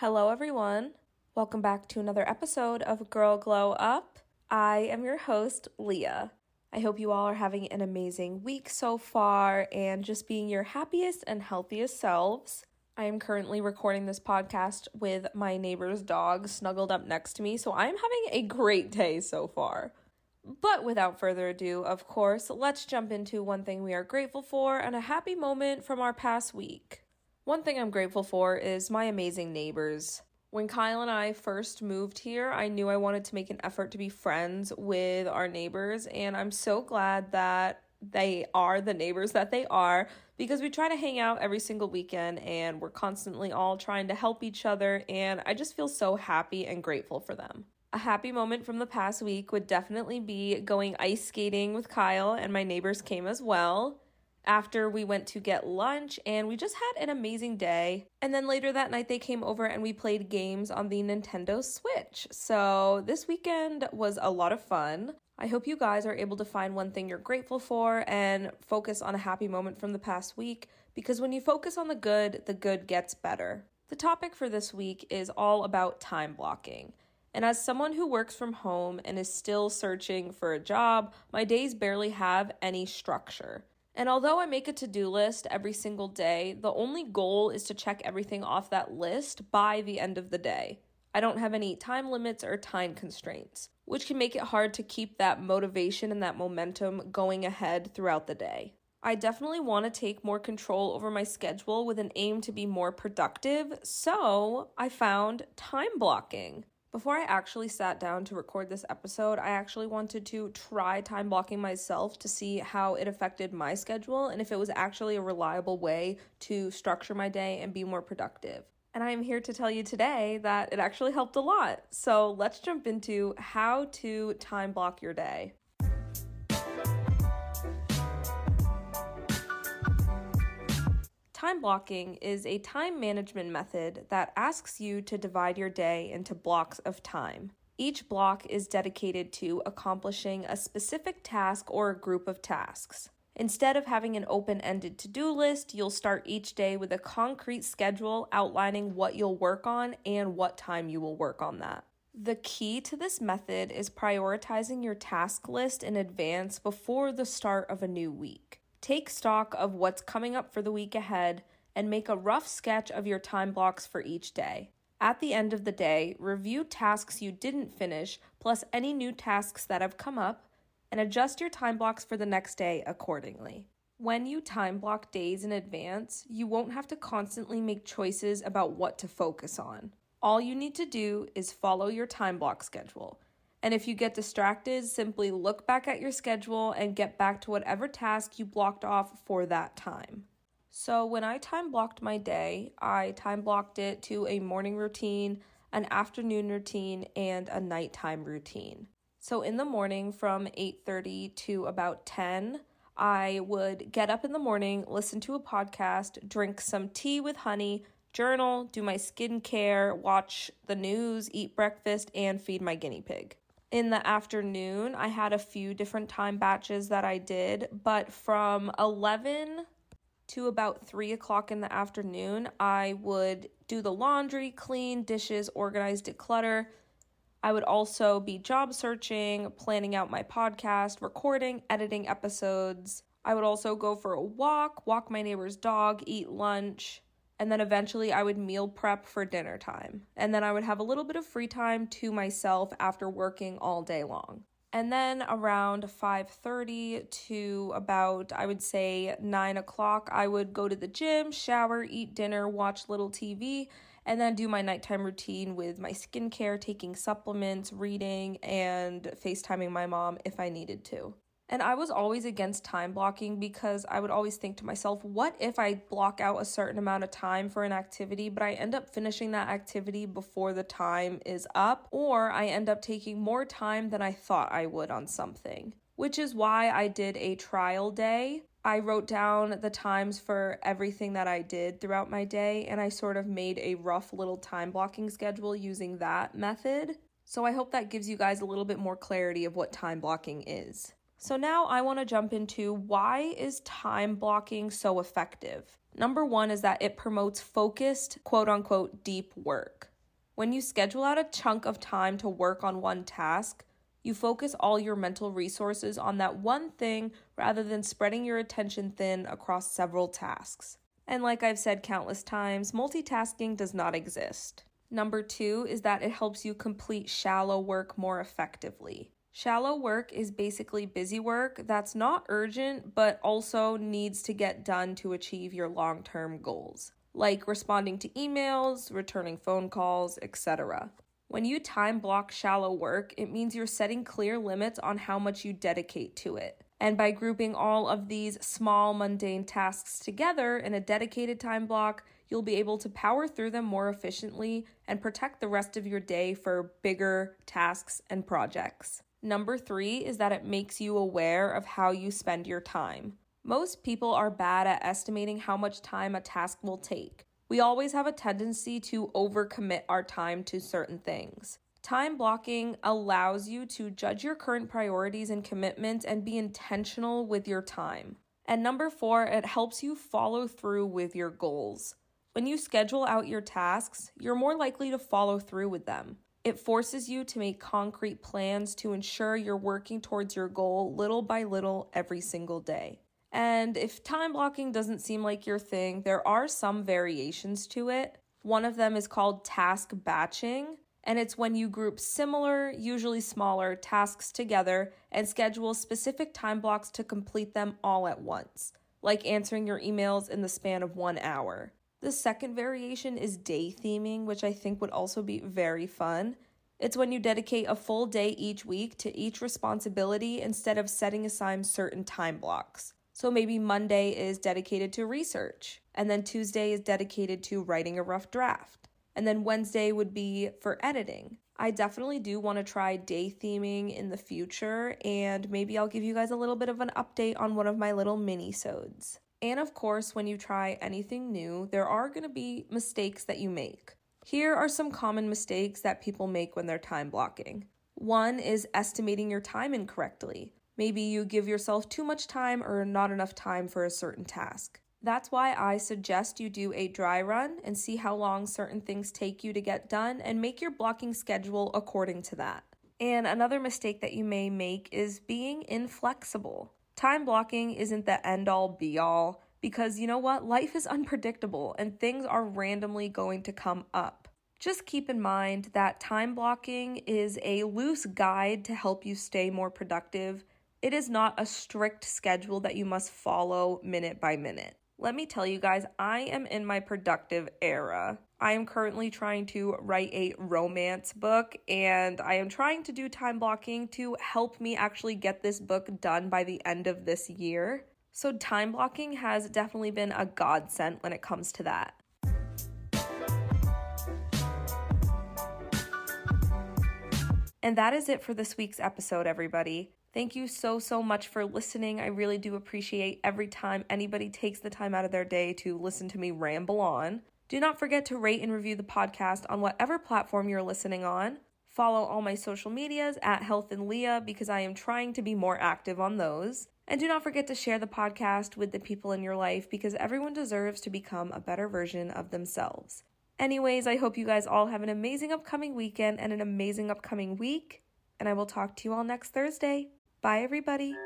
Hello, everyone. Welcome back to another episode of Girl Glow Up. I am your host, Leah. I hope you all are having an amazing week so far and just being your happiest and healthiest selves. I am currently recording this podcast with my neighbor's dog snuggled up next to me, so I'm having a great day so far. But without further ado, of course, let's jump into one thing we are grateful for and a happy moment from our past week. One thing I'm grateful for is my amazing neighbors. When Kyle and I first moved here, I knew I wanted to make an effort to be friends with our neighbors, and I'm so glad that they are the neighbors that they are because we try to hang out every single weekend and we're constantly all trying to help each other, and I just feel so happy and grateful for them. A happy moment from the past week would definitely be going ice skating with Kyle, and my neighbors came as well after we went to get lunch and we just had an amazing day. And then later that night, they came over and we played games on the Nintendo Switch. So this weekend was a lot of fun. I hope you guys are able to find one thing you're grateful for and focus on a happy moment from the past week because when you focus on the good, the good gets better. The topic for this week is all about time blocking. And as someone who works from home and is still searching for a job, my days barely have any structure. And although I make a to do list every single day, the only goal is to check everything off that list by the end of the day. I don't have any time limits or time constraints, which can make it hard to keep that motivation and that momentum going ahead throughout the day. I definitely want to take more control over my schedule with an aim to be more productive, so I found time blocking. Before I actually sat down to record this episode, I actually wanted to try time blocking myself to see how it affected my schedule and if it was actually a reliable way to structure my day and be more productive. And I am here to tell you today that it actually helped a lot. So let's jump into how to time block your day. Time blocking is a time management method that asks you to divide your day into blocks of time. Each block is dedicated to accomplishing a specific task or a group of tasks. Instead of having an open ended to do list, you'll start each day with a concrete schedule outlining what you'll work on and what time you will work on that. The key to this method is prioritizing your task list in advance before the start of a new week. Take stock of what's coming up for the week ahead and make a rough sketch of your time blocks for each day. At the end of the day, review tasks you didn't finish, plus any new tasks that have come up, and adjust your time blocks for the next day accordingly. When you time block days in advance, you won't have to constantly make choices about what to focus on. All you need to do is follow your time block schedule. And if you get distracted, simply look back at your schedule and get back to whatever task you blocked off for that time. So, when I time blocked my day, I time blocked it to a morning routine, an afternoon routine, and a nighttime routine. So, in the morning from 8:30 to about 10, I would get up in the morning, listen to a podcast, drink some tea with honey, journal, do my skincare, watch the news, eat breakfast, and feed my guinea pig in the afternoon, I had a few different time batches that I did, but from 11 to about 3 o'clock in the afternoon, I would do the laundry, clean, dishes, organize, declutter. I would also be job searching, planning out my podcast, recording, editing episodes. I would also go for a walk, walk my neighbor's dog, eat lunch, and then eventually I would meal prep for dinner time. And then I would have a little bit of free time to myself after working all day long. And then around 5:30 to about I would say 9 o'clock, I would go to the gym, shower, eat dinner, watch little TV, and then do my nighttime routine with my skincare, taking supplements, reading, and FaceTiming my mom if I needed to. And I was always against time blocking because I would always think to myself, what if I block out a certain amount of time for an activity, but I end up finishing that activity before the time is up, or I end up taking more time than I thought I would on something? Which is why I did a trial day. I wrote down the times for everything that I did throughout my day, and I sort of made a rough little time blocking schedule using that method. So I hope that gives you guys a little bit more clarity of what time blocking is. So now I want to jump into why is time blocking so effective? Number one is that it promotes focused, quote unquote, deep work. When you schedule out a chunk of time to work on one task, you focus all your mental resources on that one thing rather than spreading your attention thin across several tasks. And like I've said countless times, multitasking does not exist. Number two is that it helps you complete shallow work more effectively. Shallow work is basically busy work that's not urgent but also needs to get done to achieve your long term goals, like responding to emails, returning phone calls, etc. When you time block shallow work, it means you're setting clear limits on how much you dedicate to it. And by grouping all of these small, mundane tasks together in a dedicated time block, you'll be able to power through them more efficiently and protect the rest of your day for bigger tasks and projects. Number three is that it makes you aware of how you spend your time. Most people are bad at estimating how much time a task will take. We always have a tendency to overcommit our time to certain things. Time blocking allows you to judge your current priorities and commitments and be intentional with your time. And number four, it helps you follow through with your goals. When you schedule out your tasks, you're more likely to follow through with them. It forces you to make concrete plans to ensure you're working towards your goal little by little every single day. And if time blocking doesn't seem like your thing, there are some variations to it. One of them is called task batching, and it's when you group similar, usually smaller, tasks together and schedule specific time blocks to complete them all at once, like answering your emails in the span of one hour. The second variation is day theming, which I think would also be very fun. It's when you dedicate a full day each week to each responsibility instead of setting aside certain time blocks. So maybe Monday is dedicated to research, and then Tuesday is dedicated to writing a rough draft, and then Wednesday would be for editing. I definitely do want to try day theming in the future, and maybe I'll give you guys a little bit of an update on one of my little mini-sodes. And of course, when you try anything new, there are going to be mistakes that you make. Here are some common mistakes that people make when they're time blocking. One is estimating your time incorrectly. Maybe you give yourself too much time or not enough time for a certain task. That's why I suggest you do a dry run and see how long certain things take you to get done and make your blocking schedule according to that. And another mistake that you may make is being inflexible. Time blocking isn't the end all be all because you know what? Life is unpredictable and things are randomly going to come up. Just keep in mind that time blocking is a loose guide to help you stay more productive it is not a strict schedule that you must follow minute by minute. Let me tell you guys, I am in my productive era. I am currently trying to write a romance book and I am trying to do time blocking to help me actually get this book done by the end of this year. So, time blocking has definitely been a godsend when it comes to that. And that is it for this week's episode, everybody. Thank you so, so much for listening. I really do appreciate every time anybody takes the time out of their day to listen to me ramble on. Do not forget to rate and review the podcast on whatever platform you're listening on. Follow all my social medias at Health and Leah because I am trying to be more active on those. And do not forget to share the podcast with the people in your life because everyone deserves to become a better version of themselves. Anyways, I hope you guys all have an amazing upcoming weekend and an amazing upcoming week. And I will talk to you all next Thursday. Bye, everybody.